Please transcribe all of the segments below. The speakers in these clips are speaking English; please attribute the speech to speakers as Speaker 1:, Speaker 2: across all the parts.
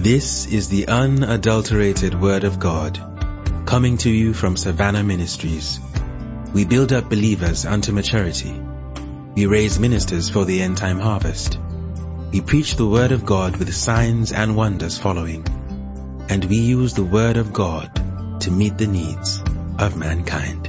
Speaker 1: This is the unadulterated Word of God, coming to you from Savannah Ministries. We build up believers unto maturity. We raise ministers for the end time harvest. We preach the Word of God with signs and wonders following. And we use the Word of God to meet the needs of mankind.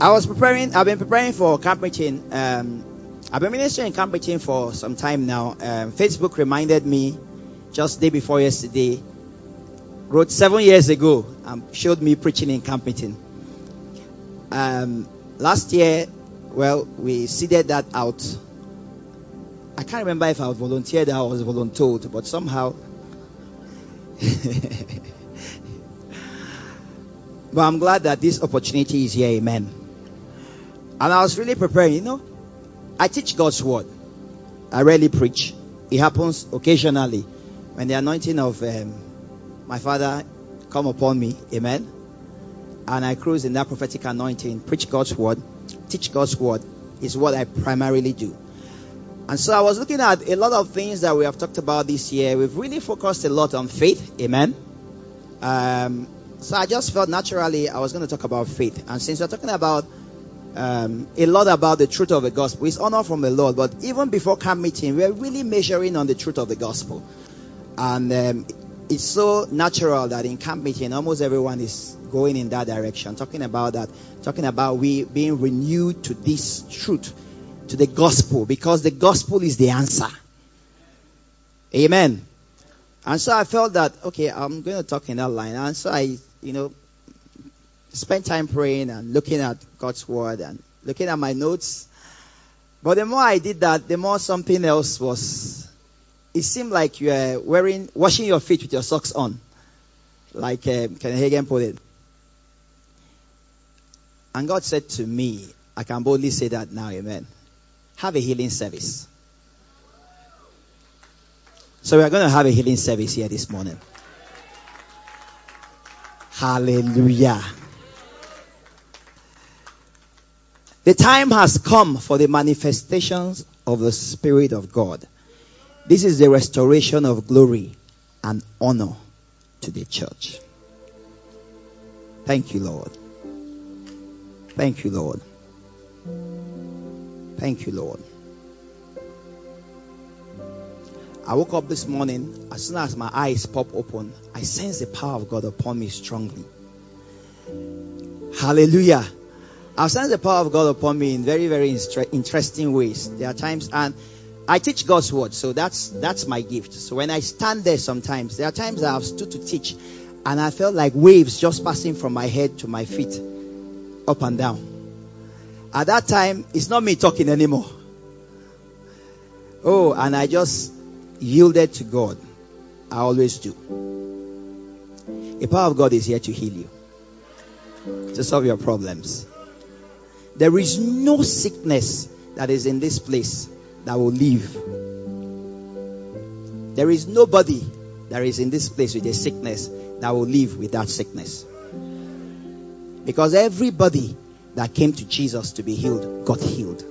Speaker 2: I was preparing, I've been preparing for camp meeting. Um, I've been ministering in camp meeting for some time now. Um, Facebook reminded me just day before yesterday, wrote seven years ago, and showed me preaching in camp meeting. Um, last year, well, we seeded that out. I can't remember if I was volunteered or I was voluntold, but somehow. but I'm glad that this opportunity is here. Amen. And I was really preparing, you know. I teach God's word. I rarely preach. It happens occasionally when the anointing of um, my father come upon me. Amen. And I cruise in that prophetic anointing, preach God's word, teach God's word is what I primarily do. And so I was looking at a lot of things that we have talked about this year. We've really focused a lot on faith. Amen. Um, so I just felt naturally I was going to talk about faith. And since we're talking about um, a lot about the truth of the gospel. It's honor from the Lord. But even before camp meeting, we're really measuring on the truth of the gospel. And um, it's so natural that in camp meeting, almost everyone is going in that direction, talking about that, talking about we being renewed to this truth, to the gospel, because the gospel is the answer. Amen. And so I felt that, okay, I'm going to talk in that line. And so I, you know, spend time praying and looking at God's word and looking at my notes. But the more I did that, the more something else was. It seemed like you were wearing, washing your feet with your socks on, like uh, Ken Hagin put it. And God said to me, I can boldly say that now, Amen. Have a healing service. So we are going to have a healing service here this morning. Hallelujah. The time has come for the manifestations of the Spirit of God. This is the restoration of glory and honor to the church. Thank you, Lord. Thank you, Lord. Thank you, Lord. I woke up this morning, as soon as my eyes pop open, I sense the power of God upon me strongly. Hallelujah. I've sensed the power of God upon me in very, very interesting ways. There are times, and I teach God's word, so that's that's my gift. So when I stand there, sometimes there are times I've stood to teach, and I felt like waves just passing from my head to my feet, up and down. At that time, it's not me talking anymore. Oh, and I just yielded to God. I always do. The power of God is here to heal you, to solve your problems. There is no sickness that is in this place that will leave. There is nobody that is in this place with a sickness that will live with that sickness. Because everybody that came to Jesus to be healed got healed.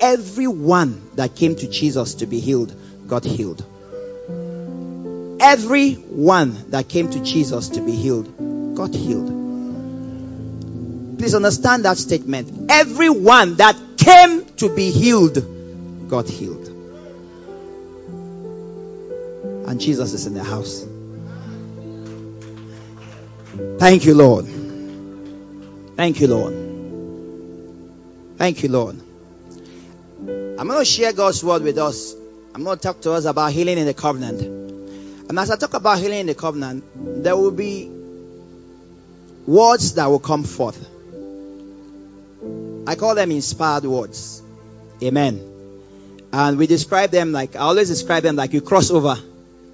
Speaker 2: Everyone that came to Jesus to be healed got healed. Everyone that came to Jesus to be healed got healed. Please understand that statement. Everyone that came to be healed got healed. And Jesus is in the house. Thank you, Lord. Thank you, Lord. Thank you, Lord. I'm going to share God's word with us. I'm going to talk to us about healing in the covenant. And as I talk about healing in the covenant, there will be words that will come forth. I call them inspired words. Amen. And we describe them like, I always describe them like you cross over.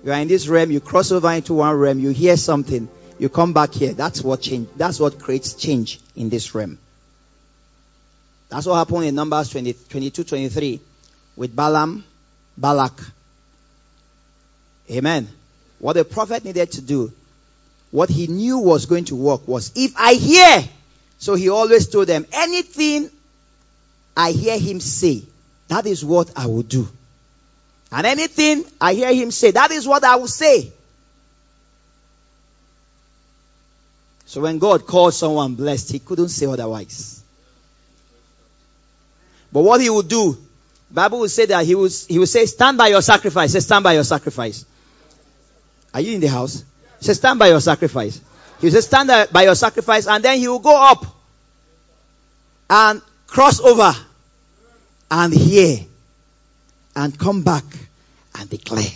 Speaker 2: You are in this realm, you cross over into one realm, you hear something, you come back here. That's what change, that's what creates change in this realm. That's what happened in Numbers 20, 22, 23 with Balaam, Balak. Amen. What the prophet needed to do, what he knew was going to work was, if I hear So he always told them, anything I hear him say, that is what I will do. And anything I hear him say, that is what I will say. So when God called someone blessed, he couldn't say otherwise. But what he would do, Bible will say that he would, he would say, stand by your sacrifice. Say, stand by your sacrifice. Are you in the house? Say, stand by your sacrifice. He will say, stand by your sacrifice and then he will go up and cross over and hear and come back and declare.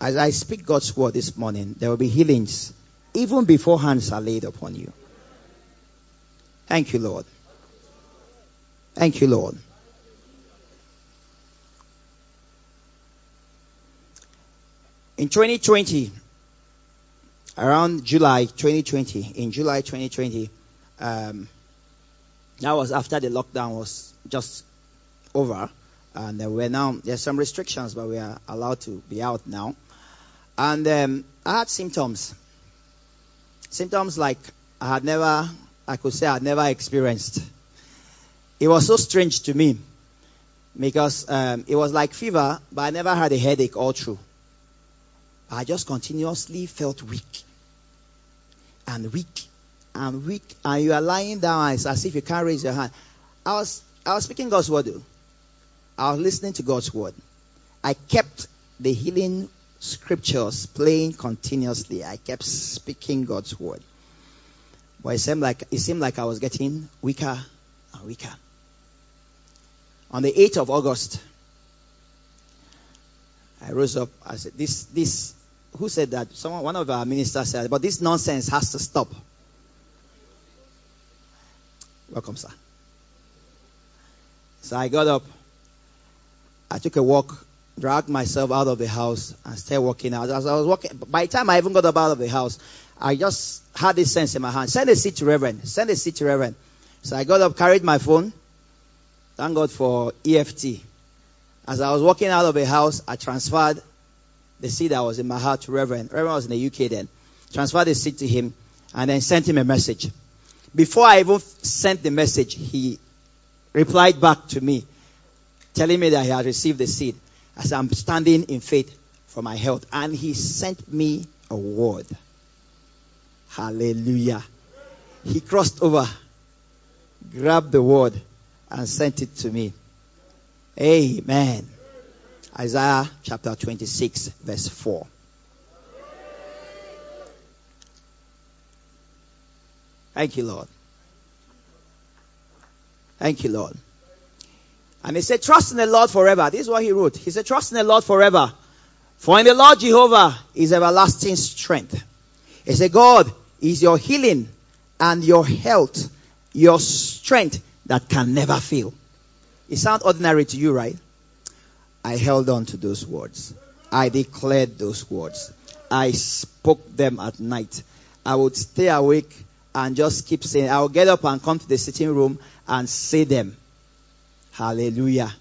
Speaker 2: As I speak God's word this morning, there will be healings even before hands are laid upon you. Thank you, Lord. Thank you, Lord. In 2020, around July 2020, in July 2020, um, that was after the lockdown was just over, and there we're now there's some restrictions, but we are allowed to be out now. And um, I had symptoms. Symptoms like I had never, I could say I had never experienced. It was so strange to me because um, it was like fever, but I never had a headache all through. I just continuously felt weak and weak and weak, and you are lying down as if you can't raise your hand. I was I was speaking God's word. I was listening to God's word. I kept the healing scriptures playing continuously. I kept speaking God's word. But it seemed like, it seemed like I was getting weaker and weaker. On the 8th of August, I rose up. I said, this, this, who said that? Someone, one of our ministers said, but this nonsense has to stop. Welcome, sir. So I got up. I took a walk dragged myself out of the house and started walking out. As I was walking, by the time I even got up out of the house, I just had this sense in my hand. Send a seat to Reverend. Send a seat to Reverend. So I got up, carried my phone. Thank God for EFT. As I was walking out of the house, I transferred the seed that was in my heart to Reverend. Reverend was in the UK then. Transferred the seed to him and then sent him a message. Before I even sent the message, he replied back to me, telling me that he had received the seed as I'm standing in faith for my health. And he sent me a word. Hallelujah. He crossed over, grabbed the word, and sent it to me. Amen. Isaiah chapter 26, verse 4. Thank you, Lord. Thank you, Lord. And he said, trust in the Lord forever. This is what he wrote. He said, trust in the Lord forever. For in the Lord Jehovah is everlasting strength. He said, God is your healing and your health, your strength that can never fail. It sounds ordinary to you, right? I held on to those words. I declared those words. I spoke them at night. I would stay awake and just keep saying, I will get up and come to the sitting room and say them. Hallelujah.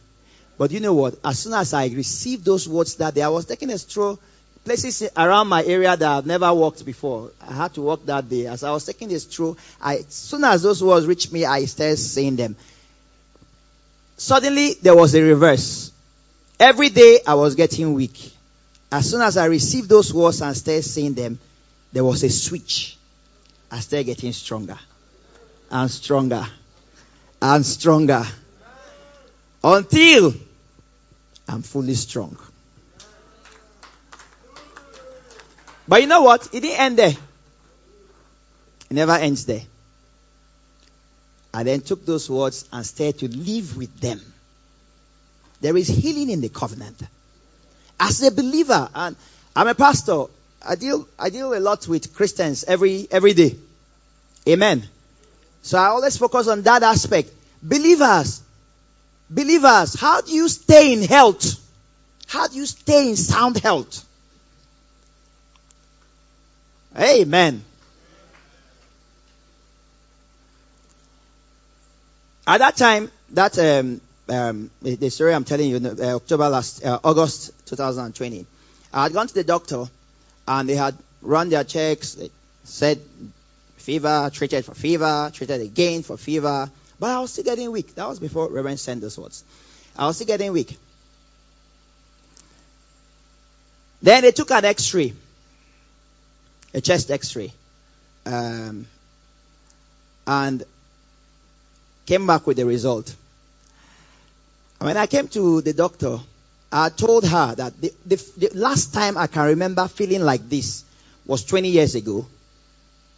Speaker 2: But you know what? As soon as I received those words that day, I was taking a stroll, places around my area that I've never walked before. I had to walk that day. As I was taking this stroll, I, as soon as those words reached me, I started saying them. Suddenly, there was a reverse. Every day, I was getting weak. As soon as I received those words and started saying them, there was a switch. I started getting stronger and stronger and stronger until I'm fully strong. But you know what? It didn't end there. It never ends there. I then took those words and started to live with them. There is healing in the covenant. As a believer, and I'm a pastor, I deal, I deal a lot with Christians every, every day. Amen. So I always focus on that aspect. Believers, Believers, how do you stay in health? How do you stay in sound health? Amen. At that time, that um, um, the story I'm telling you, uh, October last, uh, August 2020, I had gone to the doctor, and they had run their checks. said fever, treated for fever, treated again for fever. But I was still getting weak. That was before Reverend sent those words. I was still getting weak. Then they took an x-ray, a chest x-ray, um, and came back with the result. When I came to the doctor, I told her that the, the, the, last time I can remember feeling like this was 20 years ago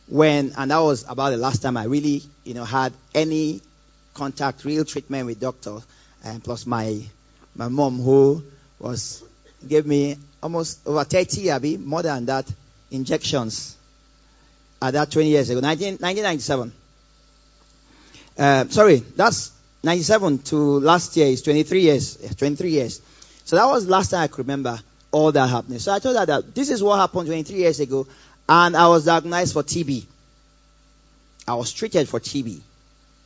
Speaker 2: when, and that was about the last time I really, you know, had any contact, real treatment with doctor, and plus my, my mom who was, gave me almost over 30, Abby, more than that, injections at that 20 years ago, 19, 1997. Uh, sorry, that's 97 to last year is 23 years, 23 years. So that was last time I could remember all that happening. So I told her that this is what happened 23 years ago, and I was diagnosed for TB. I was treated for TB.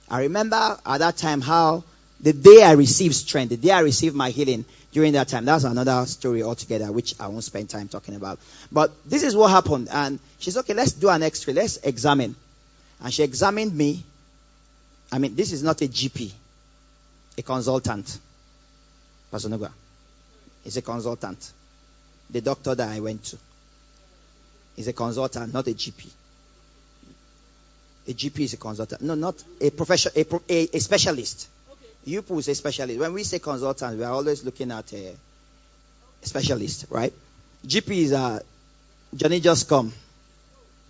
Speaker 2: I remember at that time how the day I received strength, the day I received my healing during that time, that's another story altogether, which I won't spend time talking about. But this is what happened. And she said, okay, let's do an x-ray. Let's examine. And she examined me. I mean, this is not a GP, a consultant. Pastor Nuga. He's a consultant. The doctor that I went to is a consultant, not a GP. A GP is a consultant. No, not a professional, a, a, a specialist. Okay. You is a specialist. When we say consultant, we are always looking at a, specialist, right? GP is a Johnny just come.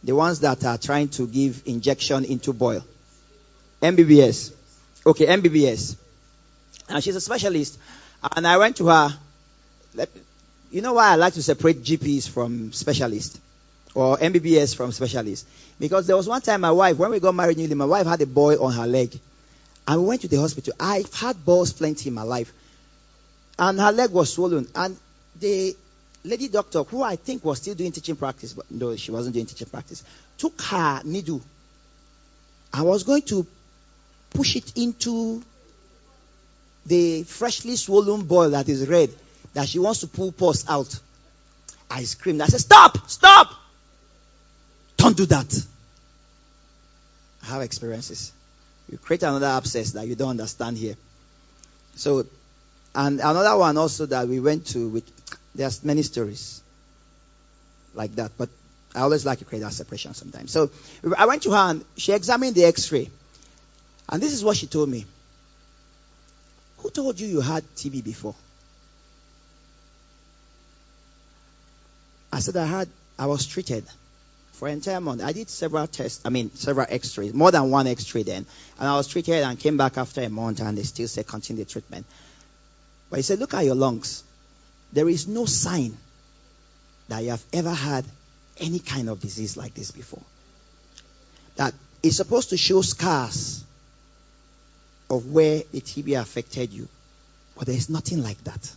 Speaker 2: The ones that are trying to give injection into boil. MBBS. Okay, MBBS. And she's a specialist. And I went to her you know why I like to separate GPs from specialists or MBBS from specialists? Because there was one time my wife, when we got married newly, my wife had a boy on her leg. And we went to the hospital. I've had balls plenty in my life. And her leg was swollen. And the lady doctor, who I think was still doing teaching practice, but no, she wasn't doing teaching practice, took her needle. I was going to push it into the freshly swollen boil that is red that she wants to pull pus out. I screamed. I said, Stop! Stop! Don't do that. I have experiences. You create another abscess that you don't understand here. So, and another one also that we went to with, there's many stories like that, but I always like to create that separation sometimes. So I went to her and she examined the x-ray. And this is what she told me. Who told you you had TB before? I said I had, I was treated for an entire month. I did several tests, I mean, several x-rays, more than one x-ray then. And I was treated and came back after a month and they still said continue the treatment. But he said, look at your lungs. There is no sign that you have ever had any kind of disease like this before. That is supposed to show scars of where the TB affected you. But there is nothing like that.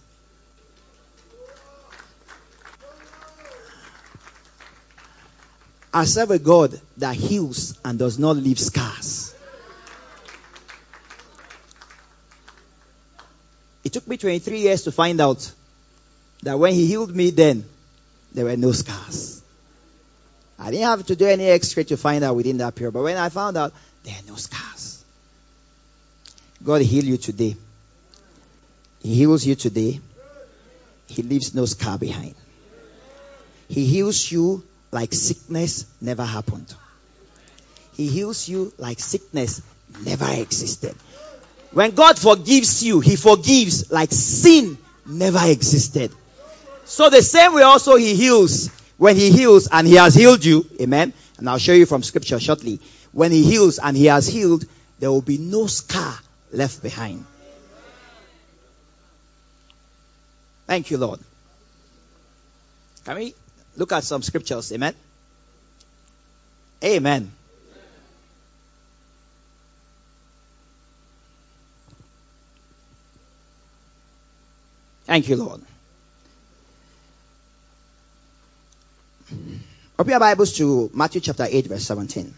Speaker 2: I serve a God that heals and does not leave scars. It took me 23 years to find out that when He healed me then, there were no scars. I didn't have to do any x-ray to find out within that period. But when I found out, there are no scars. God heal you today. He heals you today. He leaves no scar behind. He heals you like sickness never happened. He heals you like sickness never existed. When God forgives you, He forgives like sin never existed. So the same way also He heals. When He heals and He has healed you, amen. And I'll show you from scripture shortly. When He heals and He has healed, there will be no scar left behind. Thank you, Lord. Can we Look at some scriptures. Amen. Amen. Thank you, Lord. Open your Bibles to Matthew chapter 8, verse 17.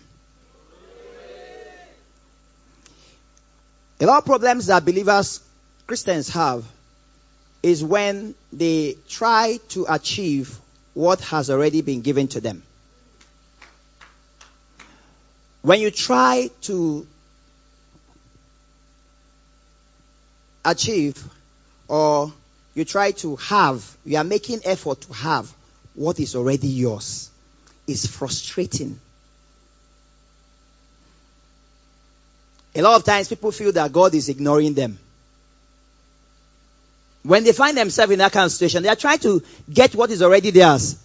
Speaker 2: A lot of problems that believers, Christians have is when they try to achieve what has already been given to them. When you try to achieve or you try to have, you are making effort to have what is already yours. It's frustrating. A lot of times people feel that God is ignoring them. When they find themselves in that kind of situation, they are trying to get what is already theirs.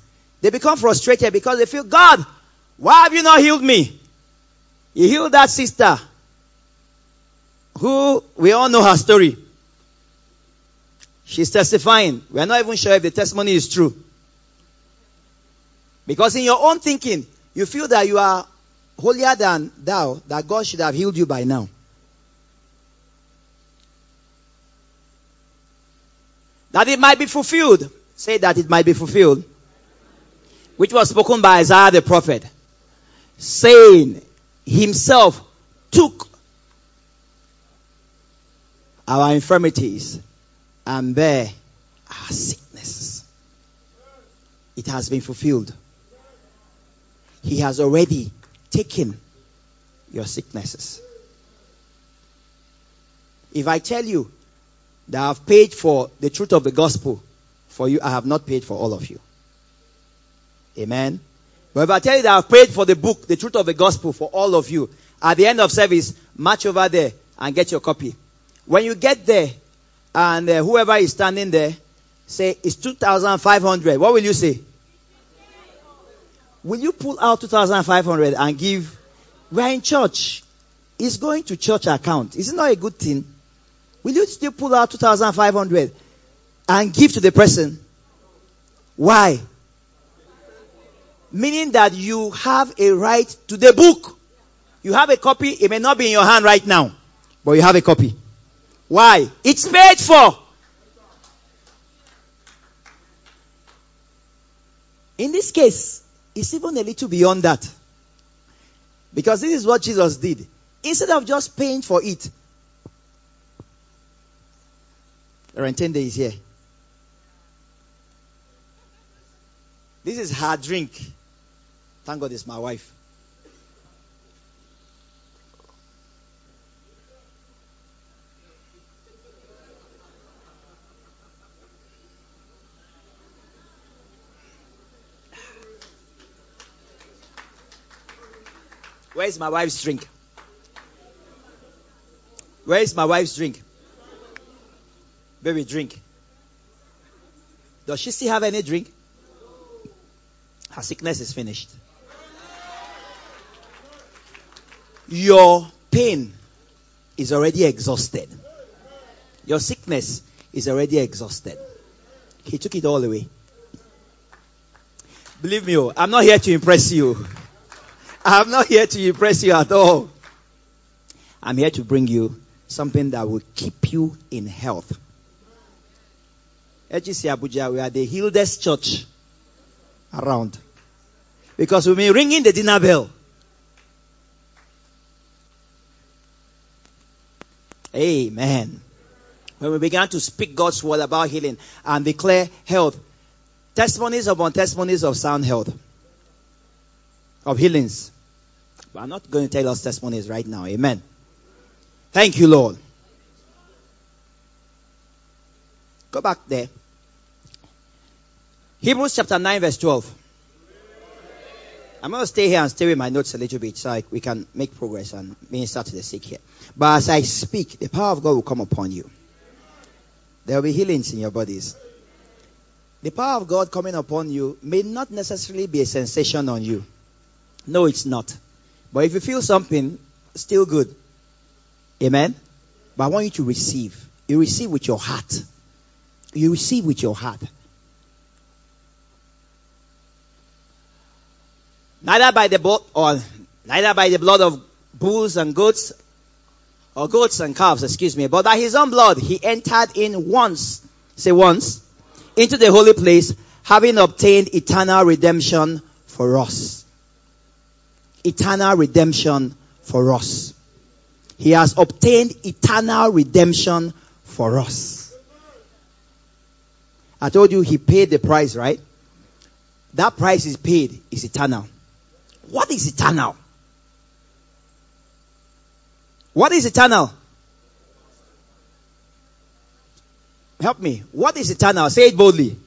Speaker 2: They become frustrated because they feel, God, why have you not healed me? You healed that sister who we all know her story. She's testifying. We are not even sure if the testimony is true. Because in your own thinking, you feel that you are holier than thou, that God should have healed you by now. That it might be fulfilled. Say that it might be fulfilled. Which was spoken by Isaiah the prophet. Saying, Himself took our infirmities and bear our sicknesses. It has been fulfilled. He has already taken your sicknesses. If I tell you that I have paid for the truth of the gospel for you, I have not paid for all of you. Amen. But if I tell you that I've paid for the book, the truth of the gospel for all of you, at the end of service, march over there and get your copy. When you get there, and uh, whoever is standing there, say it's 2,500, what will you say? Will you pull out 2,500 and give? We're in church. It's going to church account. Is it not a good thing? Will you still pull out 2,500 and give to the person? Why? Meaning that you have a right to the book. You have a copy. It may not be in your hand right now, but you have a copy. Why? It's paid for. In this case, it's even a little beyond that. Because this is what Jesus did. Instead of just paying for it, Rentende is here. This is her drink. Thank God it's my wife. Where's my wife's drink? Where is my wife's drink? Baby, drink. Does she still have any drink? Her sickness is finished. Your pain is already exhausted. Your sickness is already exhausted. He took it all away. Believe me, oh, I'm not here to impress you. I'm not here to impress you at all. I'm here to bring you something that will keep you in health. HC Abuja, we are the healest church around. Because we've been ringing the dinner bell. Amen. When we began to speak God's word about healing and declare health, testimonies upon testimonies of sound health, of healings. But I'm not going to tell us testimonies right now. Amen. Thank you, Lord. Go back there. Hebrews chapter 9, verse 12. I'm going to stay here and stay with my notes a little bit so I, we can make progress and minister to the sick here. But as I speak, the power of God will come upon you. There will be healings in your bodies. The power of God coming upon you may not necessarily be a sensation on you. No, it's not. But if you feel something, still good. Amen. But I want you to receive. You receive with your heart. You receive with your heart. Neither by the blood or neither by the blood of bulls and goats or goats and calves, excuse me, but by his own blood he entered in once, say once, into the holy place, having obtained eternal redemption for us. Eternal redemption for us. He has obtained eternal redemption for us. I told you he paid the price, right? That price is paid is eternal. What is eternal? What is eternal? Help me. What is eternal? Say it boldly.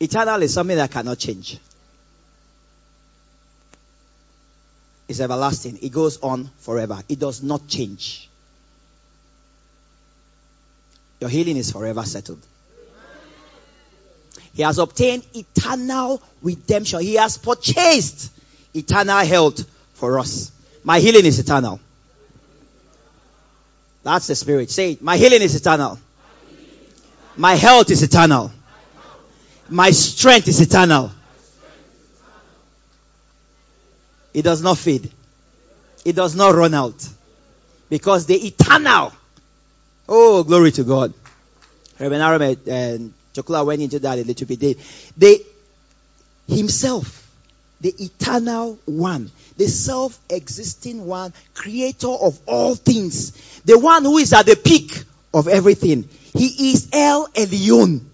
Speaker 2: Eternal is something that cannot change. It's everlasting. It goes on forever. It does not change. Your healing is forever settled. He has obtained eternal redemption. He has purchased eternal health for us. My healing is eternal. That's the spirit. Say it. My healing is eternal. My health is eternal. My strength is eternal. It does not fade. It does not run out. Because the eternal. Oh, glory to God. Reverend Aaron and Chokula went into that a little bit. They, they, himself, the eternal one, the self-existing one, creator of all things, the one who is at the peak of everything. He is El Elyon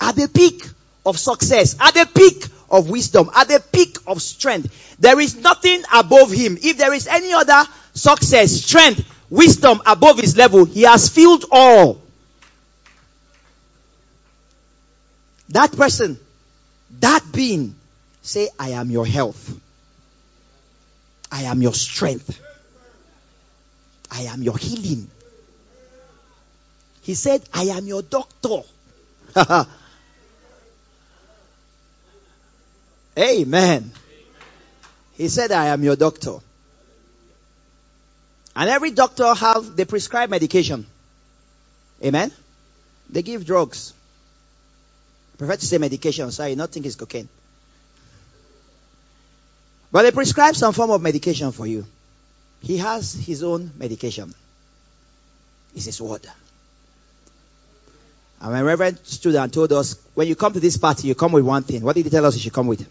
Speaker 2: at the peak of success, at the peak of wisdom, at the peak of strength. There is nothing above him. If there is any other success, strength, wisdom above his level, he has filled all. That person, that being, say, I am your health. I am your strength. I am your healing. He said, I am your doctor. Amen. He said, I am your doctor. And every doctor have, they prescribe medication. Amen. They give drugs. I prefer to say medication, so I not think it's cocaine. But they prescribe some form of medication for you. He has his own medication. It's his word. And my Reverend stood and told us, when you come to this party, you come with one thing. What did he tell us you should come with?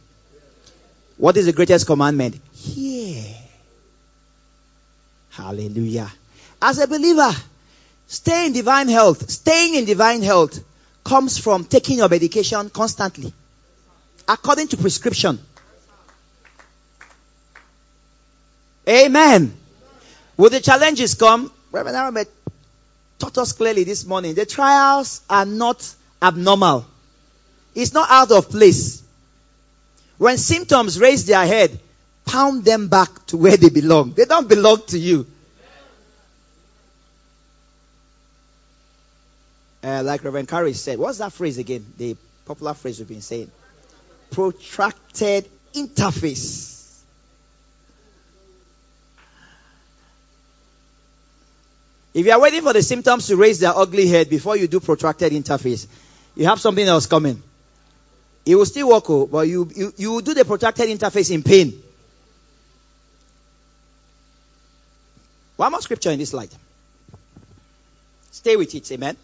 Speaker 2: What is the greatest commandment? Hear. Hallelujah. As a believer, stay in divine health. Staying in divine health comes from taking your medication constantly. According to prescription. Amen. Will the challenges come? Reverend Aramet taught us clearly this morning. The trials are not abnormal. It's not out of place. When symptoms raise their head, pound them back to where they belong. They don't belong to you. Uh, like Reverend Curry said, what's that phrase again? The popular phrase we've been saying. Protracted interface. If you are waiting for the symptoms to raise their ugly head before you do protracted interface, you have something else coming. It will still work, oh, but you, you, you do the protracted interface in pain. One more scripture in this light. Stay with it, amen.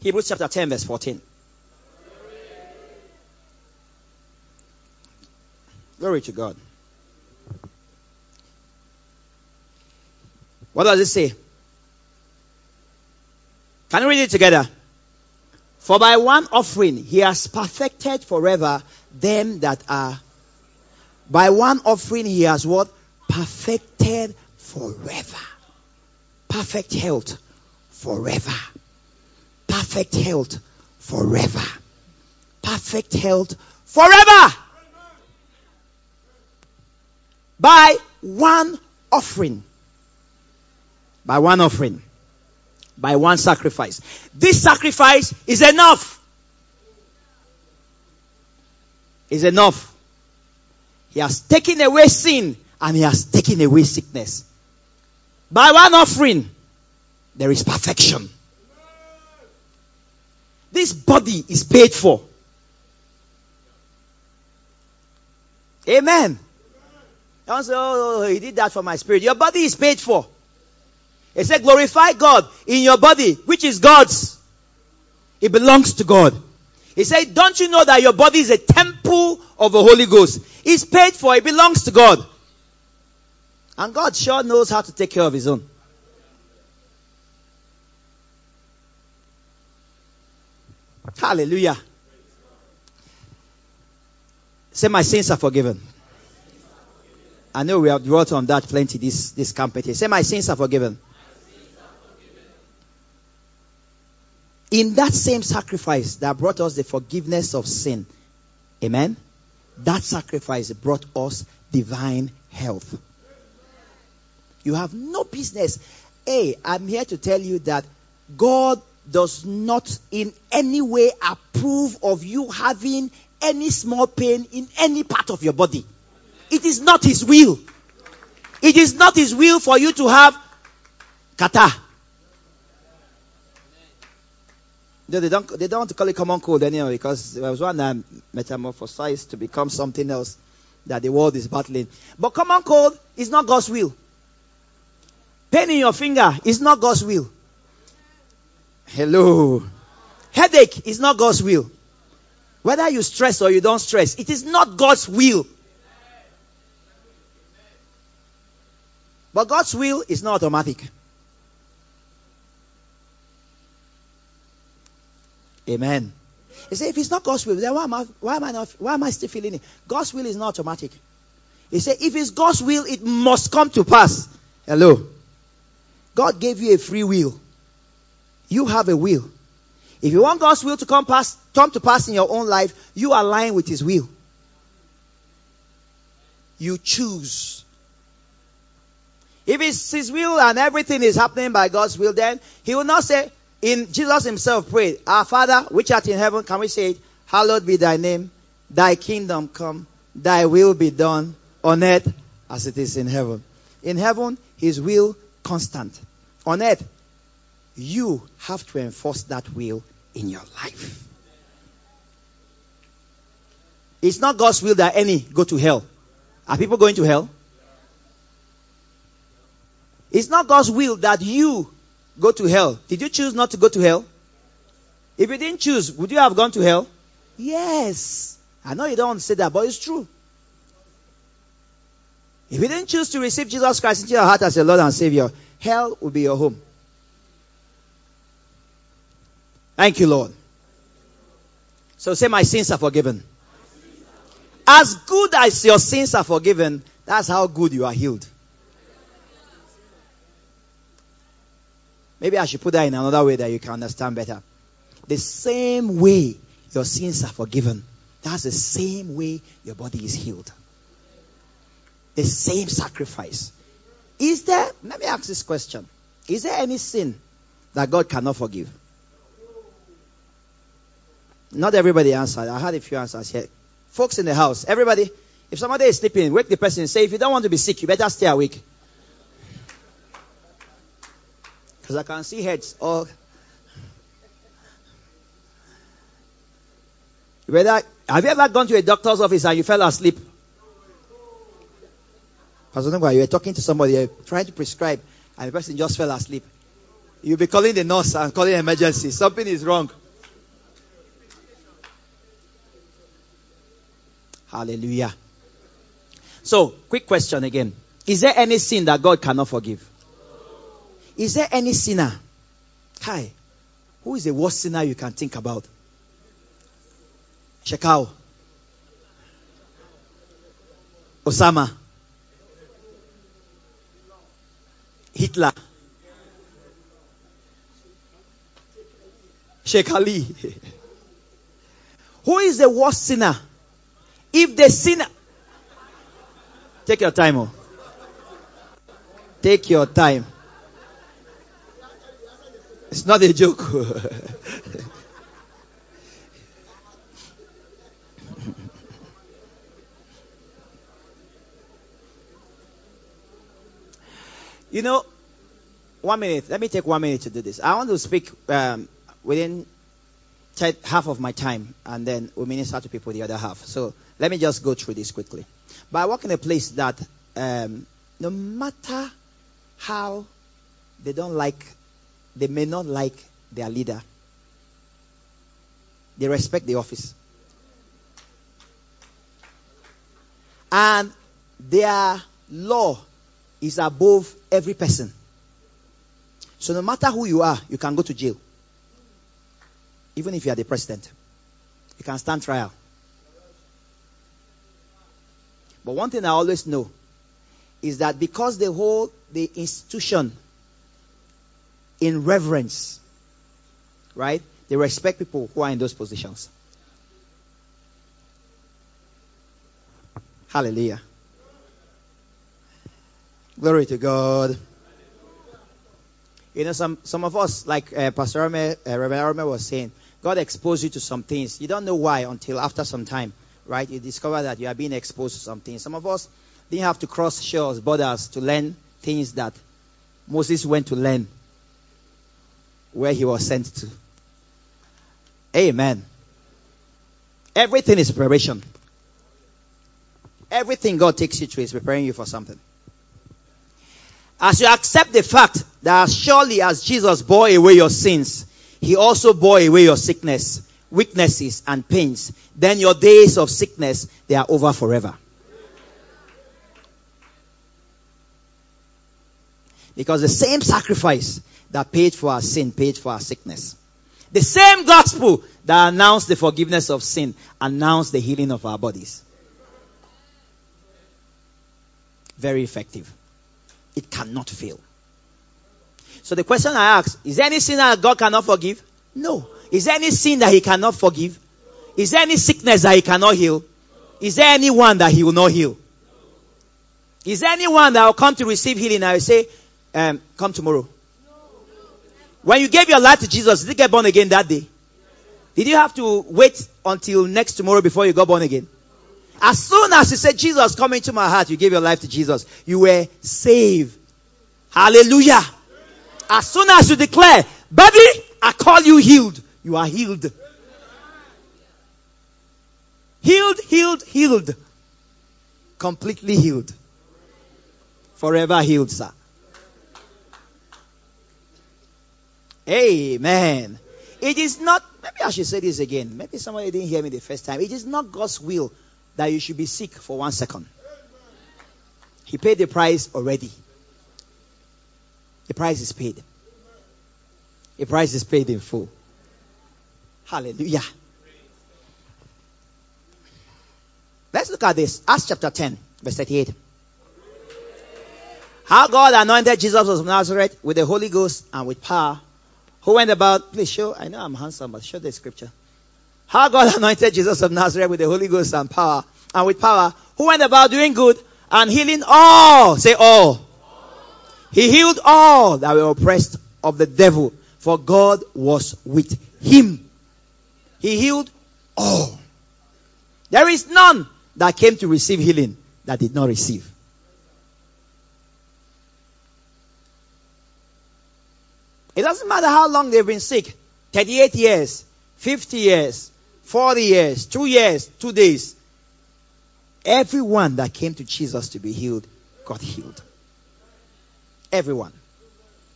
Speaker 2: Hebrews chapter 10, verse 14. Glory to God. What does it say? Can we read it together? For by one offering he has perfected forever them that are. By one offering he has what? Perfected forever. Perfect health forever. Perfect health forever. Perfect health forever. By one offering. By one offering. By one sacrifice. This sacrifice is enough. Is enough. He has taken away sin and he has taken away sickness. By one offering, there is perfection. This body is paid for. Amen. Don't say, oh, oh, oh he did that for my spirit. Your body is paid for. He said, glorify God in your body, which is God's. It belongs to God. He said, don't you know that your body is a temple of the Holy Ghost? It's paid for. It belongs to God. And God sure knows how to take care of his own. Hallelujah. Say, my sins are forgiven. I know we have dwelt on that plenty this, this campaign. Say, my sins are forgiven. In that same sacrifice that brought us the forgiveness of sin. Amen. That sacrifice brought us divine health. You have no business. Hey, I'm here to tell you that God does not in any way approve of you having any small pain in any part of your body. It is not His will. It is not His will for you to have catarrh. They don't, they don't want to call it common cold anyway because there was one that metamorphosized to become something else that the world is battling. But common cold is not God's will. Pain in your finger is not God's will. Hello. Headache is not God's will. Whether you stress or you don't stress, it is not God's will. But God's will is not automatic. Amen. He said, if it's not God's will, then why am I, why am I not, why am I still feeling it? God's will is not automatic. He said, if it's God's will, it must come to pass. Hello. God gave you a free will. You have a will. If you want God's will to come pass, come to pass in your own life, you align with His will. You choose. If it's His will and everything is happening by God's will, then He will not say, in Jesus Himself prayed, Our Father, which art in heaven, can we say it? Hallowed be thy name, thy kingdom come, thy will be done on earth as it is in heaven. In heaven, His will constant. On earth, you have to enforce that will in your life. It's not God's will that any go to hell. Are people going to hell? It's not God's will that you go to hell. Did you choose not to go to hell? If you didn't choose, would you have gone to hell? Yes. I know you don't want to say that, but it's true. If you didn't choose to receive Jesus Christ into your heart as your Lord and Savior, hell will be your home. Thank you, Lord. So say, My sins are forgiven. As good as your sins are forgiven, that's how good you are healed. Maybe I should put that in another way that you can understand better. The same way your sins are forgiven, that's the same way your body is healed. The same sacrifice. Is there, let me ask this question. Is there any sin that God cannot forgive? Not everybody answered. I had a few answers here. Folks in the house, everybody, if somebody is sleeping, wake the person and say, if you don't want to be sick, you better stay awake. Because I can see heads Or Whether, have you ever gone to a doctor's office and you fell asleep? Pastor Nungwa, you were talking to somebody, you're trying to prescribe, and the person just fell asleep. You'll be calling the nurse and calling emergency. Something is wrong. Hallelujah. So, quick question again. Is there any sin that God cannot forgive? Is there any sinner? Hi. Who is the worst sinner you can think about? Shekau. Osama. Hitler. Sheikh Ali. Who is the worst sinner? If the sinner. Take your time. Oh. Take your time. It's not a joke. you know, one minute. Let me take one minute to do this. I want to speak um, within half of my time, and then we minister to people the other half. So let me just go through this quickly. But I work in a place that um, no matter how they don't like they may not like their leader. They respect the office. And their law is above every person. So no matter who you are, you can go to jail. Even if you are the president, you can stand trial. But one thing I always know is that because they hold the institution in reverence, right? They respect people who are in those positions. Hallelujah. Glory to God. You know, some, some of us, like uh, Pastor Arme, uh, Reverend Arme was saying, God exposed you to some things. You don't know why until after some time, right? You discover that you are being exposed to some things. Some of us didn't have to cross shores, borders to learn things that Moses went to learn where he was sent to. Amen. Everything is preparation. Everything God takes you through is preparing you for something. As you accept the fact that as surely as Jesus bore away your sins, he also bore away your sickness, weaknesses, and pains, then your days of sickness, they are over forever. Because the same sacrifice that paid for our sin paid for our sickness. The same gospel that announced the forgiveness of sin announced the healing of our bodies. Very effective. It cannot fail. So the question I ask, is there any sin that God cannot forgive? No. Is there any sin that he cannot forgive? Is there any sickness that he cannot heal? Is there anyone that he will not heal? Is there anyone that will come to receive healing and will say, um, come tomorrow? When you gave your life to Jesus, did you get born again that day? Did you have to wait until next tomorrow before you got born again? As soon as you said, Jesus, come into my heart, you gave your life to Jesus. You were saved. Hallelujah. As soon as you declare, baby, I call you healed, you are healed. Healed, healed, healed. Completely healed. Forever healed, sir. Amen. It is not, maybe I should say this again. Maybe somebody didn't hear me the first time. It is not God's will that you should be sick for one second. He paid the price already. The price is paid. The price is paid in full. Hallelujah. Let's look at this. Acts chapter 10, verse 38. How God anointed Jesus of Nazareth with the Holy Ghost and with power. Who went about, please show, I know I'm handsome, but show the scripture. How God anointed Jesus of Nazareth with the Holy Ghost and power, and with power, who went about doing good and healing all. Say all. He healed all that were oppressed of the devil, for God was with him. He healed all. There is none that came to receive healing that did not receive. It doesn't matter how long they've been sick 38 years, 50 years, 40 years, 2 years, 2 days. Everyone that came to Jesus to be healed got healed. Everyone.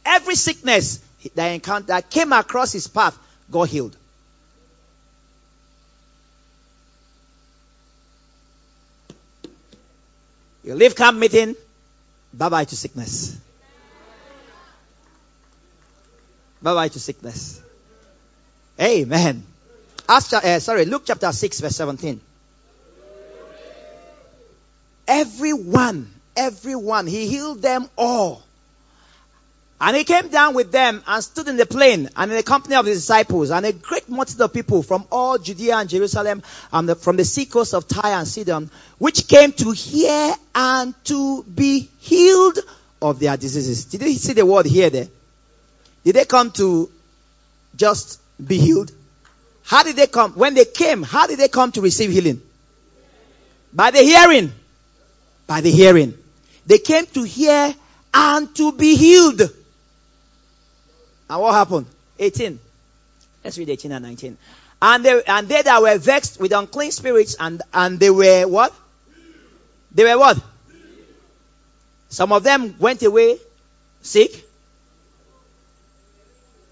Speaker 2: Every sickness that, encountered, that came across his path got healed. You leave camp meeting, bye bye to sickness. Bye bye to sickness. Amen. Ask, uh, sorry, Luke chapter 6, verse 17. Everyone, everyone, he healed them all. And he came down with them and stood in the plain and in the company of his disciples and a great multitude of people from all Judea and Jerusalem and the, from the seacoast of Tyre and Sidon, which came to hear and to be healed of their diseases. Did you see the word here there? Did they come to just be healed? How did they come? When they came, how did they come to receive healing? By the hearing. By the hearing. They came to hear and to be healed. And what happened? 18. Let's read 18 and 19. And they, and they that were vexed with unclean spirits and, and they were what? They were what? Some of them went away sick.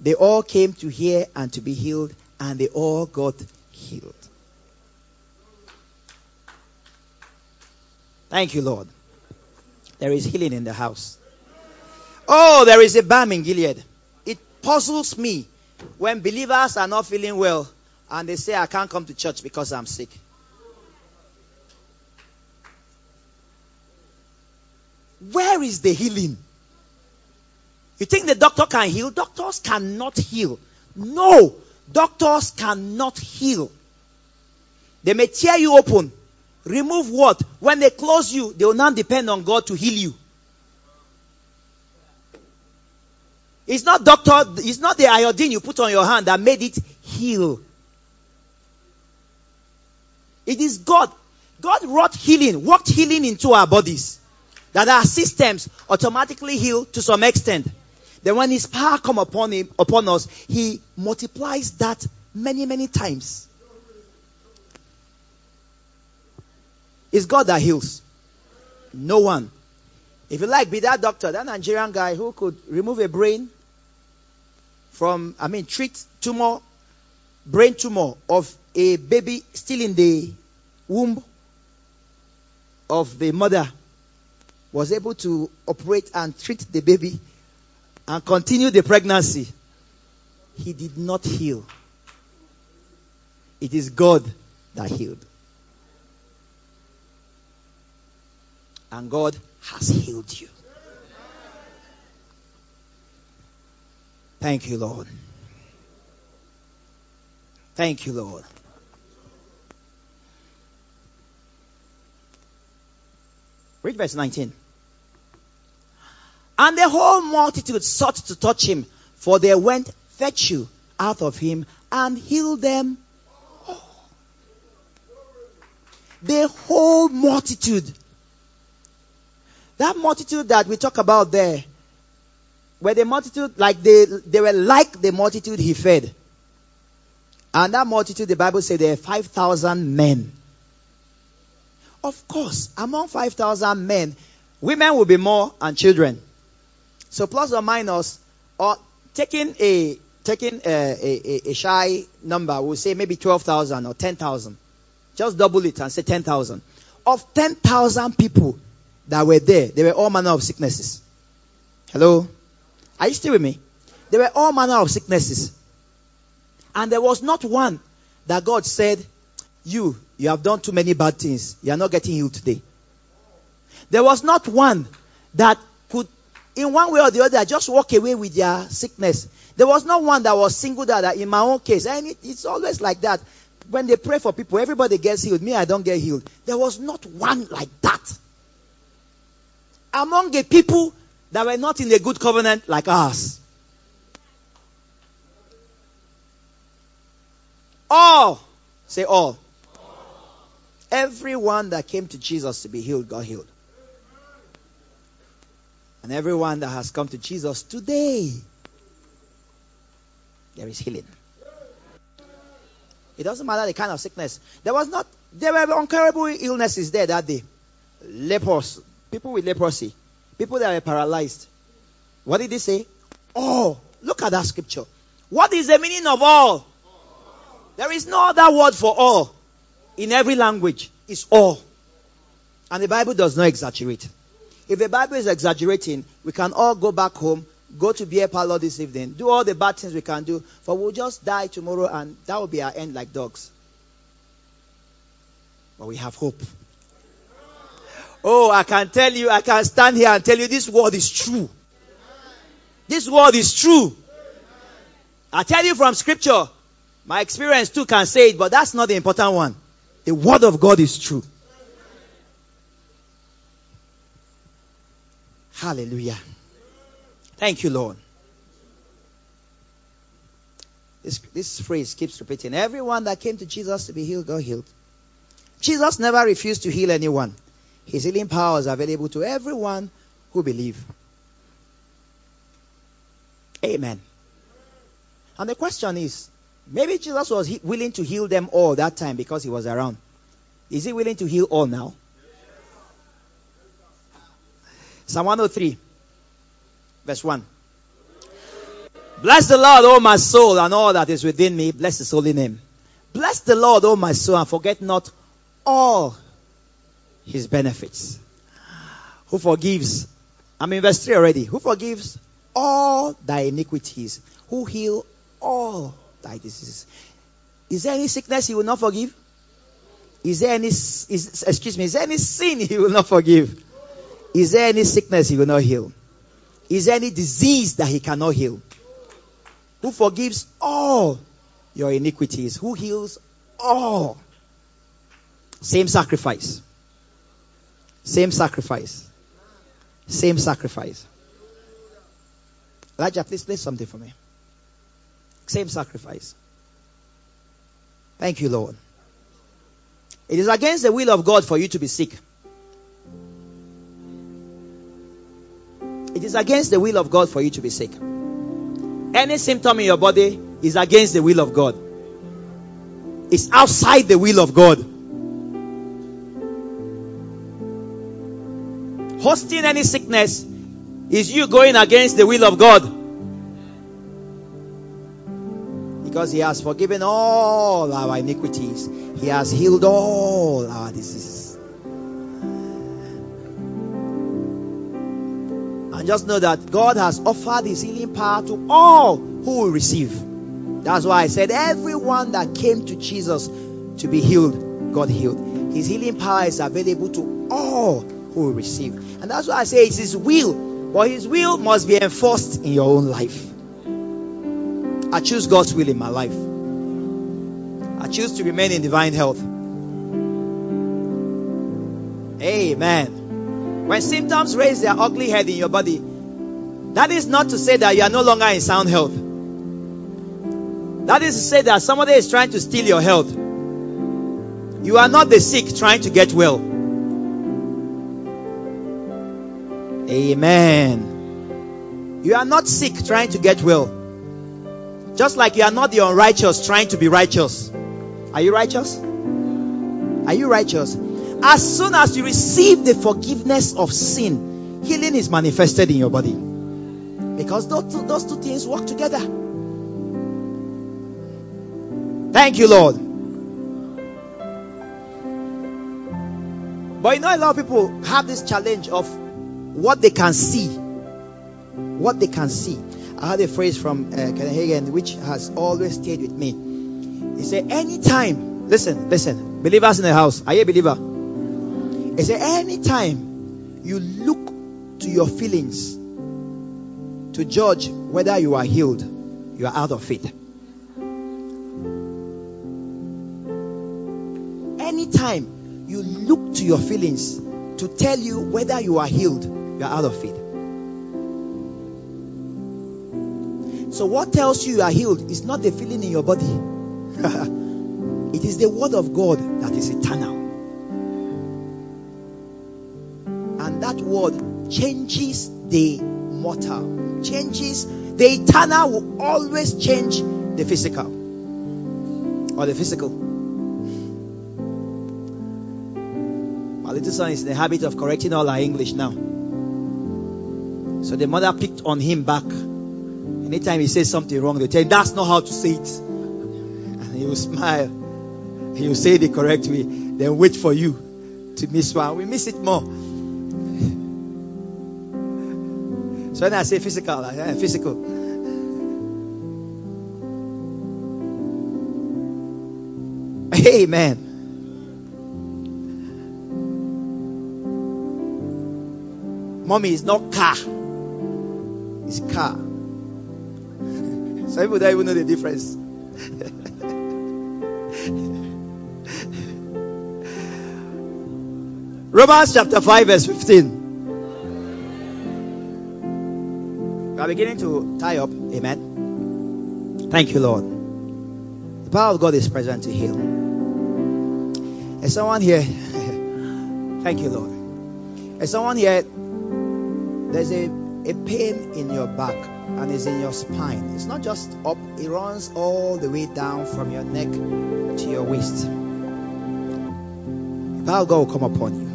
Speaker 2: They all came to hear and to be healed and they all got healed. Thank you, Lord. There is healing in the house. Oh, there is a balm in Gilead. It puzzles me when believers are not feeling well and they say, I can't come to church because I'm sick. Where is the healing? You think the doctor can heal? Doctors cannot heal. No, doctors cannot heal. They may tear you open. Remove what? When they close you, they will not depend on God to heal you. It's not doctor, it's not the iodine you put on your hand that made it heal. It is God. God wrought healing, worked healing into our bodies. That our systems automatically heal to some extent. Then when his power come upon him, upon us, he multiplies that many, many times. It's God that heals. No one. If you like, be that doctor, that Nigerian guy who could remove a brain from, I mean, treat tumor, brain tumor of a baby still in the womb of the mother was able to operate and treat the baby and continue the pregnancy. He did not heal. It is God that healed. And God has healed you. Thank you, Lord. Thank you, Lord. Read verse 19. And the whole multitude sought to touch him, for there went virtue out of him and healed them. The whole multitude. That multitude that we talk about there, where the multitude, like they, they were like the multitude he fed. And that multitude, the Bible said there are 5,000 men. Of course, among 5,000 men, women will be more and children. So plus or minus, or taking a taking a, a, a shy number, we'll say maybe 12,000 or 10,000. Just double it and say 10,000. Of 10,000 people that were there, they were all manner of sicknesses. Hello? Are you still with me? They were all manner of sicknesses. And there was not one that God said, you, you have done too many bad things. You are not getting healed today. There was not one that in one way or the other, just walk away with their sickness. There was no one that was singled out in my own case. And it, it's always like that. When they pray for people, everybody gets healed. Me, I don't get healed. There was not one like that. Among the people that were not in a good covenant like us. All. Say all. Everyone that came to Jesus to be healed got healed. And everyone that has come to Jesus today, there is healing. It doesn't matter the kind of sickness. There was not, there were incurable illnesses there that day. Lepers, people with leprosy, people that were paralyzed. What did they say? All. Look at that scripture. What is the meaning of all? There is no other word for all in every language. It's all. And the Bible does not exaggerate. If the Bible is exaggerating, we can all go back home, go to beer parlor this evening, do all the bad things we can do, for we'll just die tomorrow and that will be our end like dogs. But we have hope. Oh, I can tell you, I can stand here and tell you this word is true. This word is true. I tell you from scripture, my experience too can say it, but that's not the important one. The word of God is true. Hallelujah. Thank you, Lord. This, this phrase keeps repeating. Everyone that came to Jesus to be healed got healed. Jesus never refused to heal anyone. His healing power is available to everyone who believe. Amen. And the question is, maybe Jesus was willing to heal them all that time because he was around. Is he willing to heal all now? Psalm 103, verse 1. Bless the Lord, O my soul, and all that is within me. Bless his holy name. Bless the Lord, O my soul, and forget not all his benefits. Who forgives, I'm in verse 3 already. Who forgives all thy iniquities, who heal all thy diseases. Is there any sickness he will not forgive? Is there any, is, excuse me, is there any sin he will not forgive? Is there any sickness he will not heal? Is there any disease that he cannot heal? Who forgives all your iniquities? Who heals all? Same sacrifice. Same sacrifice. Same sacrifice. Elijah, please play something for me. Same sacrifice. Thank you, Lord. It is against the will of God for you to be sick. It is against the will of God for you to be sick. Any symptom in your body is against the will of God. It's outside the will of God. Hosting any sickness is you going against the will of God. Because He has forgiven all our iniquities, He has healed all our diseases. And just know that God has offered His healing power to all who will receive. That's why I said everyone that came to Jesus to be healed, God healed. His healing power is available to all who will receive. And that's why I say it's His will. But His will must be enforced in your own life. I choose God's will in my life. I choose to remain in divine health. Amen. When symptoms raise their ugly head in your body, that is not to say that you are no longer in sound health. That is to say that somebody is trying to steal your health. You are not the sick trying to get well. Amen. You are not sick trying to get well. Just like you are not the unrighteous trying to be righteous. Are you righteous? Are you righteous? As soon as you receive the forgiveness of sin, healing is manifested in your body. Because those two, those two things work together. Thank you, Lord. But you know, a lot of people have this challenge of what they can see. What they can see. I had a phrase from uh, Kenneth Hagin which has always stayed with me. He said, anytime, listen, listen, believers in the house, are you a believer? He said, anytime you look to your feelings to judge whether you are healed, you are out of faith. Anytime you look to your feelings to tell you whether you are healed, you are out of faith. So, what tells you you are healed is not the feeling in your body, it is the word of God that is eternal. Word changes the mortal, changes the eternal, will always change the physical or the physical. My little son is in the habit of correcting all our English now. So the mother picked on him back. Anytime he says something wrong, they tell him that's not how to say it. And he will smile. He will say the correct way. Then wait for you to miss one. We miss it more. So when I say physical, say physical. Amen. Mommy is not car. It's car. Some people don't even know the difference. Romans chapter 5, verse 15. We are beginning to tie up. Amen. Thank you, Lord. The power of God is present to heal. Is someone here? Thank you, Lord. Is someone here? There's a, a pain in your back and it's in your spine. It's not just up, it runs all the way down from your neck to your waist. The power of God will come upon you.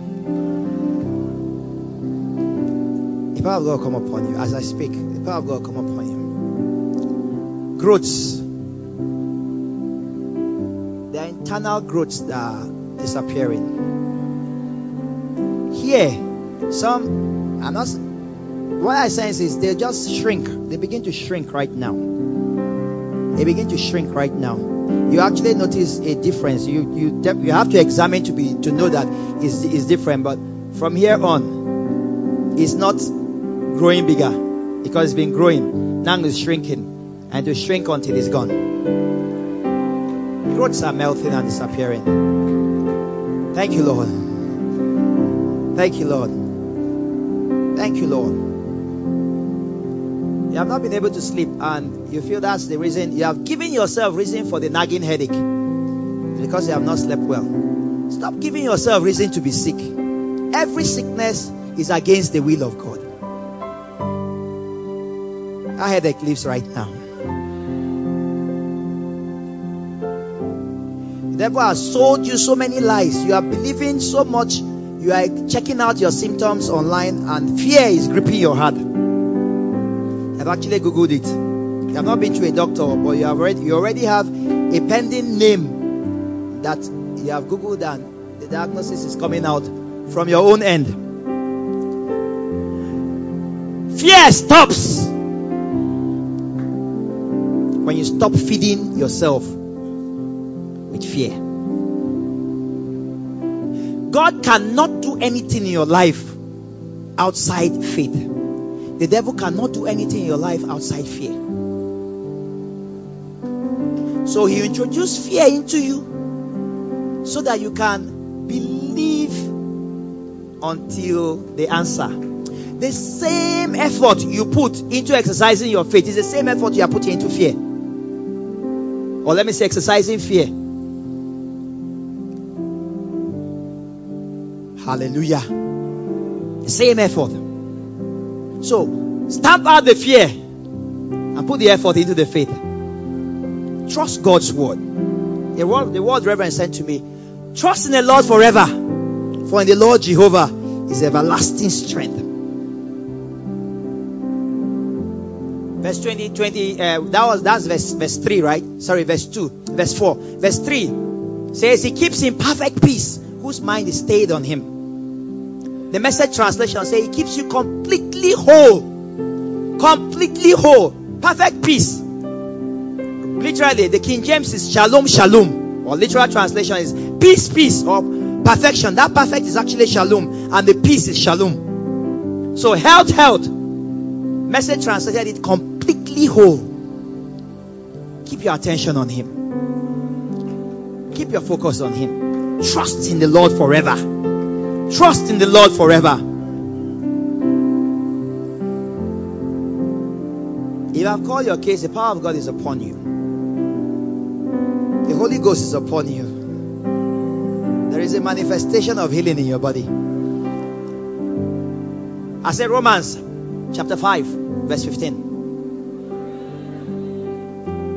Speaker 2: The power of God come upon you as I speak. The power of God come upon you. Growths. The internal growths that are disappearing. Here, some, I'm not what I sense is they just shrink. They begin to shrink right now. They begin to shrink right now. You actually notice a difference. You you you have to examine to be to know that it's, it's different. But from here on, it's not growing bigger because it's been growing. Now it's shrinking, and to shrink until it's gone. Growths are melting and disappearing. Thank you, Lord. Thank you, Lord. Thank you, Lord. You have not been able to sleep, and you feel that's the reason you have given yourself reason for the nagging headache because you have not slept well. Stop giving yourself reason to be sick. Every sickness is against the will of God. That headache lives right now. The devil has sold you so many lies. You are believing so much. You are checking out your symptoms online, and fear is gripping your heart. I've actually googled it. You have not been to a doctor, but you have already you already have a pending name that you have googled, and the diagnosis is coming out from your own end. Fear stops when you stop feeding yourself with fear. God cannot do anything in your life outside faith. The devil cannot do anything in your life outside fear. So he introduced fear into you so that you can believe until the answer. The same effort you put into exercising your faith is the same effort you are putting into fear. Or let me say, exercising fear. Hallelujah. Same effort. So, stamp out the fear and put the effort into the faith. Trust God's word. The word, the word Reverend sent to me. Trust in the Lord forever. For in the Lord Jehovah is everlasting strength. Verse 20, 20, uh, that was, that's verse, verse 3, right? Sorry, verse 2, verse 4. Verse 3 says, He keeps in perfect peace whose mind is stayed on Him. The message translation says, He keeps you completely whole. Completely whole. Perfect peace. Literally, the King James is shalom, shalom. Or literal translation is peace, peace, or perfection. That perfect is actually shalom, and the peace is shalom. So, health, health. Message translated it completely whole. Keep your attention on Him. Keep your focus on Him. Trust in the Lord forever. Trust in the Lord forever. If I've called your case, the power of God is upon you. The Holy Ghost is upon you. There is a manifestation of healing in your body. I said Romans chapter 5, verse 15.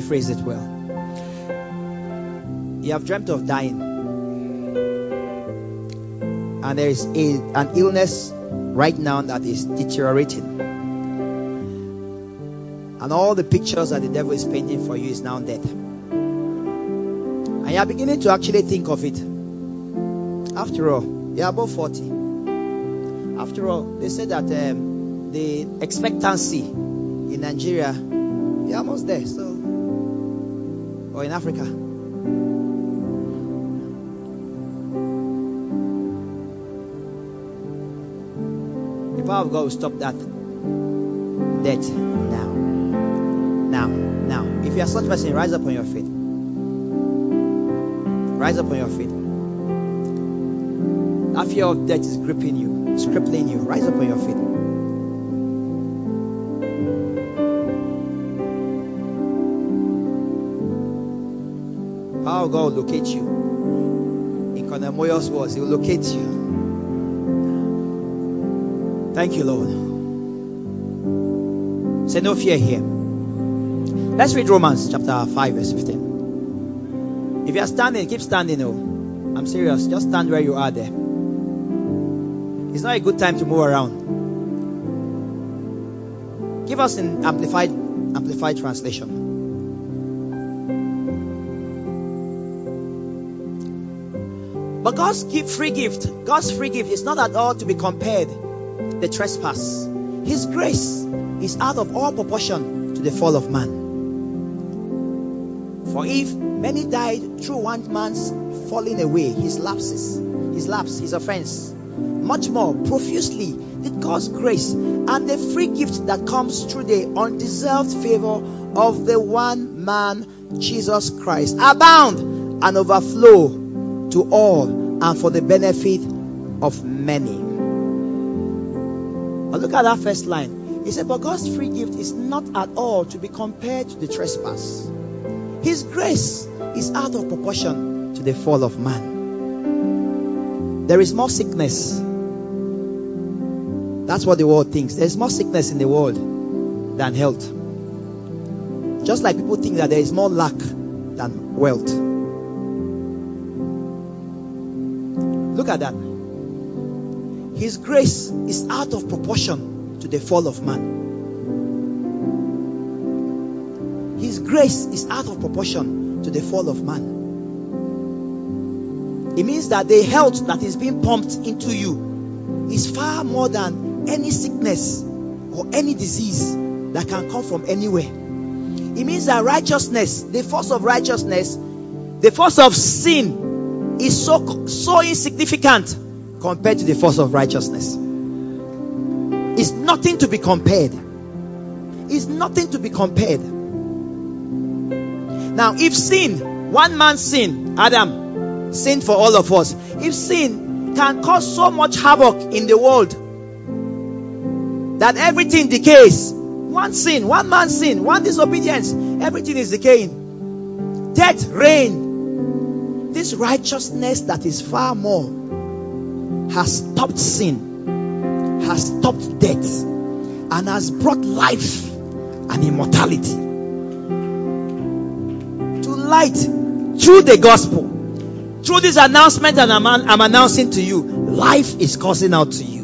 Speaker 2: me phrase it well. You have dreamt of dying. And there is a, an illness right now that is deteriorating. And all the pictures that the devil is painting for you is now dead. And you are beginning to actually think of it. After all, you are above 40. After all, they said that um, the expectancy in Nigeria, you're almost there. So, or in Africa. The power of God will stop that death now. Now, now. If you are such a person, rise up on your feet. Rise up on your feet. That fear of death is gripping you, it's crippling you. Rise up on your feet. Of God will locate you. In Cornelius' words, He will locate you. Thank you, Lord. Say no fear here. Let's read Romans chapter 5, verse 15. If you are standing, keep standing. Oh, I'm serious. Just stand where you are there. It's not a good time to move around. Give us an amplified amplified translation. But God's free gift, God's free gift is not at all to be compared to the trespass. His grace is out of all proportion to the fall of man. For if many died through one man's falling away, his lapses, his lapse, his offense, much more profusely did God's grace and the free gift that comes through the undeserved favor of the one man, Jesus Christ, abound and overflow to all and for the benefit of many. But look at that first line. He said, But God's free gift is not at all to be compared to the trespass. His grace is out of proportion to the fall of man. There is more sickness. That's what the world thinks. There's more sickness in the world than health. Just like people think that there is more lack than wealth. Look at that. His grace is out of proportion to the fall of man. His grace is out of proportion to the fall of man. It means that the health that is being pumped into you is far more than any sickness or any disease that can come from anywhere. It means that righteousness, the force of righteousness, the force of sin is so so insignificant compared to the force of righteousness. It's nothing to be compared. It's nothing to be compared. Now, if sin, one man's sin, Adam, sinned for all of us. If sin can cause so much havoc in the world that everything decays, one sin, one man's sin, one disobedience, everything is decaying. Death reign. This righteousness that is far more has stopped sin, has stopped death, and has brought life and immortality to light through the gospel. Through this announcement and I'm, I'm announcing to you, life is coursing out to you.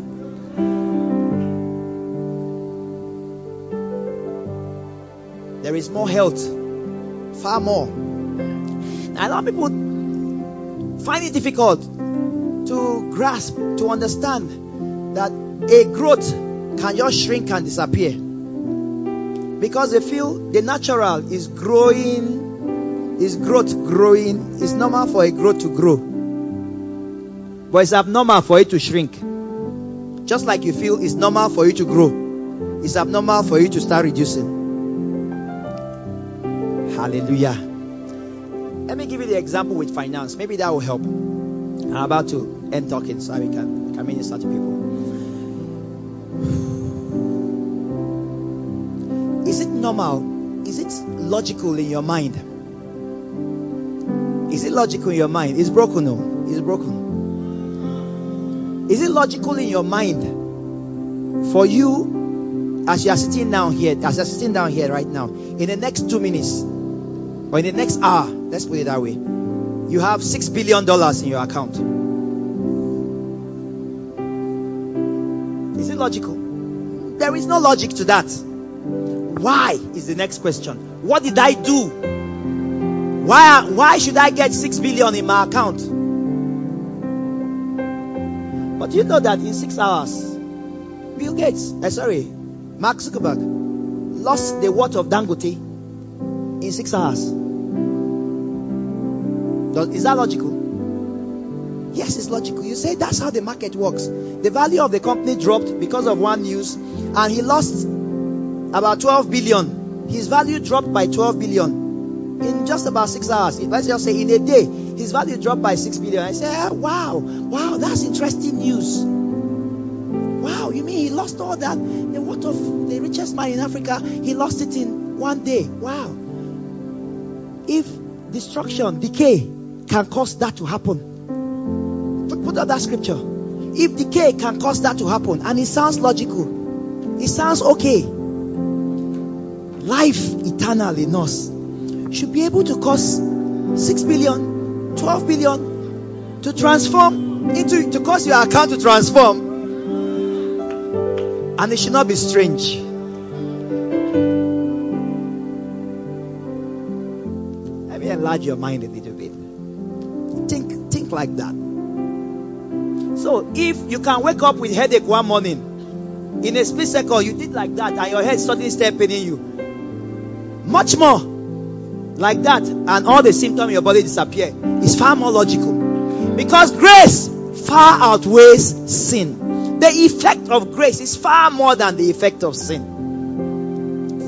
Speaker 2: There is more health, far more. A lot of people find it difficult to grasp, to understand that a growth can just shrink and disappear because they feel the natural is growing is growth growing? It's normal for a growth to grow. But it's abnormal for it to shrink. Just like you feel it's normal for you to grow, it's abnormal for you to start reducing. Hallelujah. Me give you the example with finance. Maybe that will help. I'm about to end talking so we can, we can minister to people. Is it normal? Is it logical in your mind is it logical in your mind? It's broken, no. It's broken. Is it logical in your mind for you as you are sitting down here, as you're sitting down here right now, in the next two minutes or in the next hour, let's put it that way, you have six billion dollars in your account. Is it logical? There is no logic to that. Why is the next question. What did I do why, why should I get 6 billion in my account? But you know that in six hours, Bill Gates, uh, sorry, Mark Zuckerberg lost the worth of Dangote in six hours. Is that logical? Yes, it's logical. You say that's how the market works. The value of the company dropped because of one news, and he lost about 12 billion. His value dropped by 12 billion in just about six hours. Let's just say in a day, his value dropped by six billion. I say, ah, wow, wow, that's interesting news. Wow, you mean he lost all that? The what of the richest man in Africa? He lost it in one day. Wow. If destruction, decay can cause that to happen, put, up that scripture. If decay can cause that to happen, and it sounds logical, it sounds okay life eternal in us should be able to cause 6 billion, 12 billion to transform into to cause your account to transform. And it should not be strange. Let me enlarge your mind a little bit. Think like that. So if you can wake up with headache one morning, in a split second you did like that and your head suddenly start paining you. Much more like that and all the symptoms in your body disappear is far more logical. Because grace far outweighs sin. The effect of grace is far more than the effect of sin.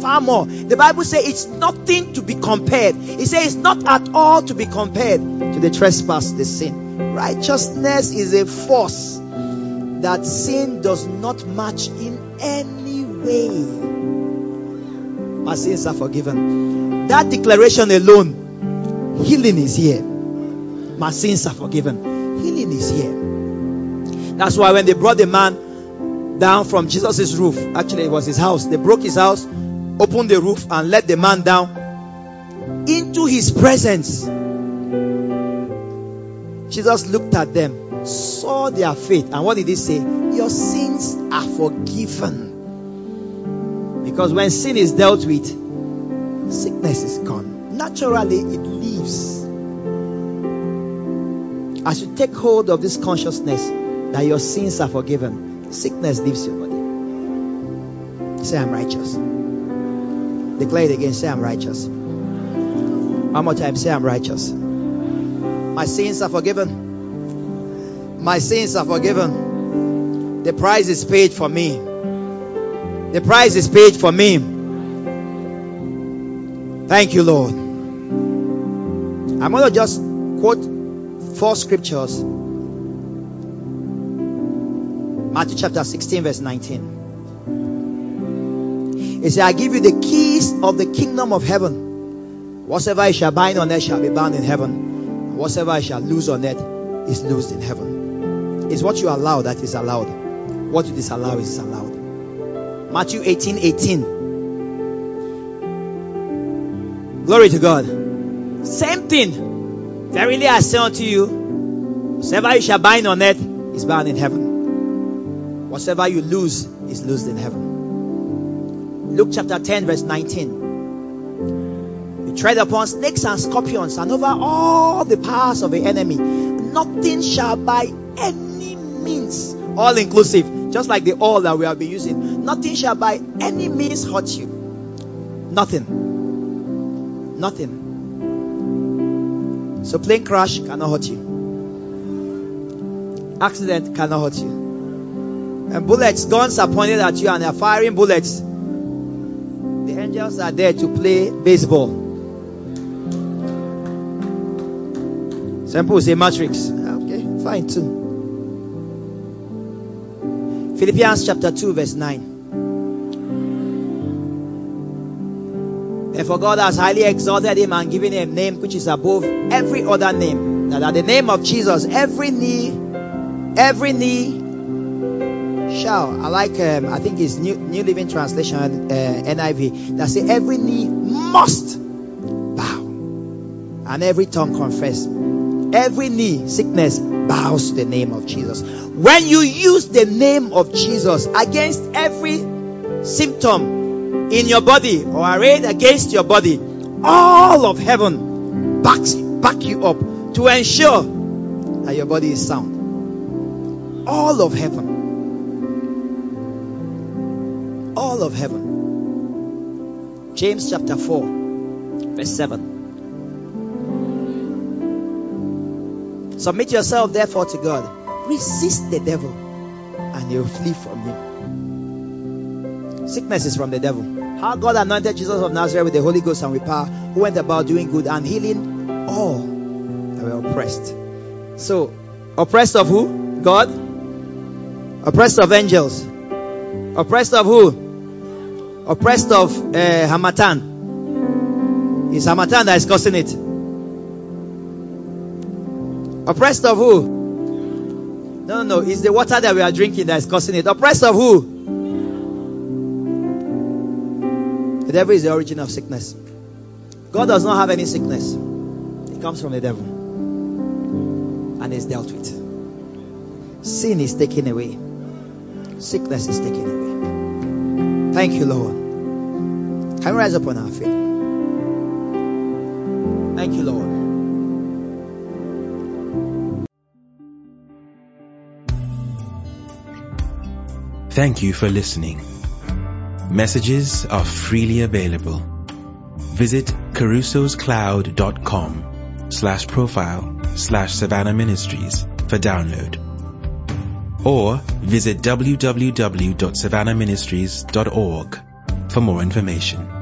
Speaker 2: Far more. The Bible says it's nothing to be compared. It says it's not at all to be compared to the trespass, the sin. Righteousness is a force that sin does not match in any way. My sins are forgiven. That declaration alone, healing is here. My sins are forgiven. Healing is here. That's why when they brought the man down from Jesus' roof, actually it was his house, they broke his house, opened the roof, and let the man down into his presence. Jesus looked at them, saw their faith, and what did he say? Your sins are forgiven. Because when sin is dealt with, sickness is gone. Naturally, it leaves. As you take hold of this consciousness that your sins are forgiven, sickness leaves your body. Say, I'm righteous. Declare it again. Say, I'm righteous. One more time. Say, I'm righteous. My sins are forgiven. My sins are forgiven. The price is paid for me. The price is paid for me. Thank you, Lord. I'm going to just quote four scriptures. Matthew chapter 16, verse 19. It said, I give you the keys of the kingdom of heaven. Whatsoever I shall bind on earth shall be bound in heaven. Whatsoever I shall loose on earth is loosed in heaven. It's what you allow that is allowed. What you disallow is allowed. Matthew 18 18. Glory to God. Same thing. Verily I say unto you, whatever you shall bind on earth is bound in heaven. Whatever you lose is loosed in heaven. Luke chapter 10, verse 19. You tread upon snakes and scorpions and over all the powers of the enemy. Nothing shall by any means, all inclusive, just like the oil that we have been using, nothing shall by any means hurt you. Nothing. Nothing. So plane crash cannot hurt you. Accident cannot hurt you. And bullets, guns are pointed at you and they're firing bullets. Angels are there to play baseball. Some people say matrix. Ah, okay, fine too. Philippians chapter 2, verse 9. Therefore, God has highly exalted him and given him a name which is above every other name. That at the name of Jesus, every knee, every knee shall. I like, um, I think it's New, New Living Translation, uh, NIV, that say every knee must bow and every tongue confess. Every knee, sickness, bows to the name of Jesus. When you use the name of Jesus against every symptom in your body or arrayed against your body, all of heaven backs back you up to ensure that your body is sound. All of heaven. All of heaven. James chapter 4, verse 7. Submit yourself therefore to God. Resist the devil and he'll flee from you. Sickness is from the devil. How God anointed Jesus of Nazareth with the Holy Ghost and with power, who went about doing good and healing all that were oppressed. So, oppressed of who? God? Oppressed of angels? Oppressed of who? Oppressed of uh, Harmattan. It's Harmattan that is causing it. Oppressed of who? No, no, no. It's the water that we are drinking that is causing it. Oppressed of who? The devil is the origin of sickness. God does not have any sickness. It comes from the devil. And is dealt with. Sin is taken away. Sickness is taken away. Thank you, Lord. Can we rise up on our feet? Thank you, Lord.
Speaker 1: Thank you for listening. Messages are freely available. Visit carusoscloud.com slash profile slash Savannah Ministries for download. Or visit www.savannahministries.org for more information.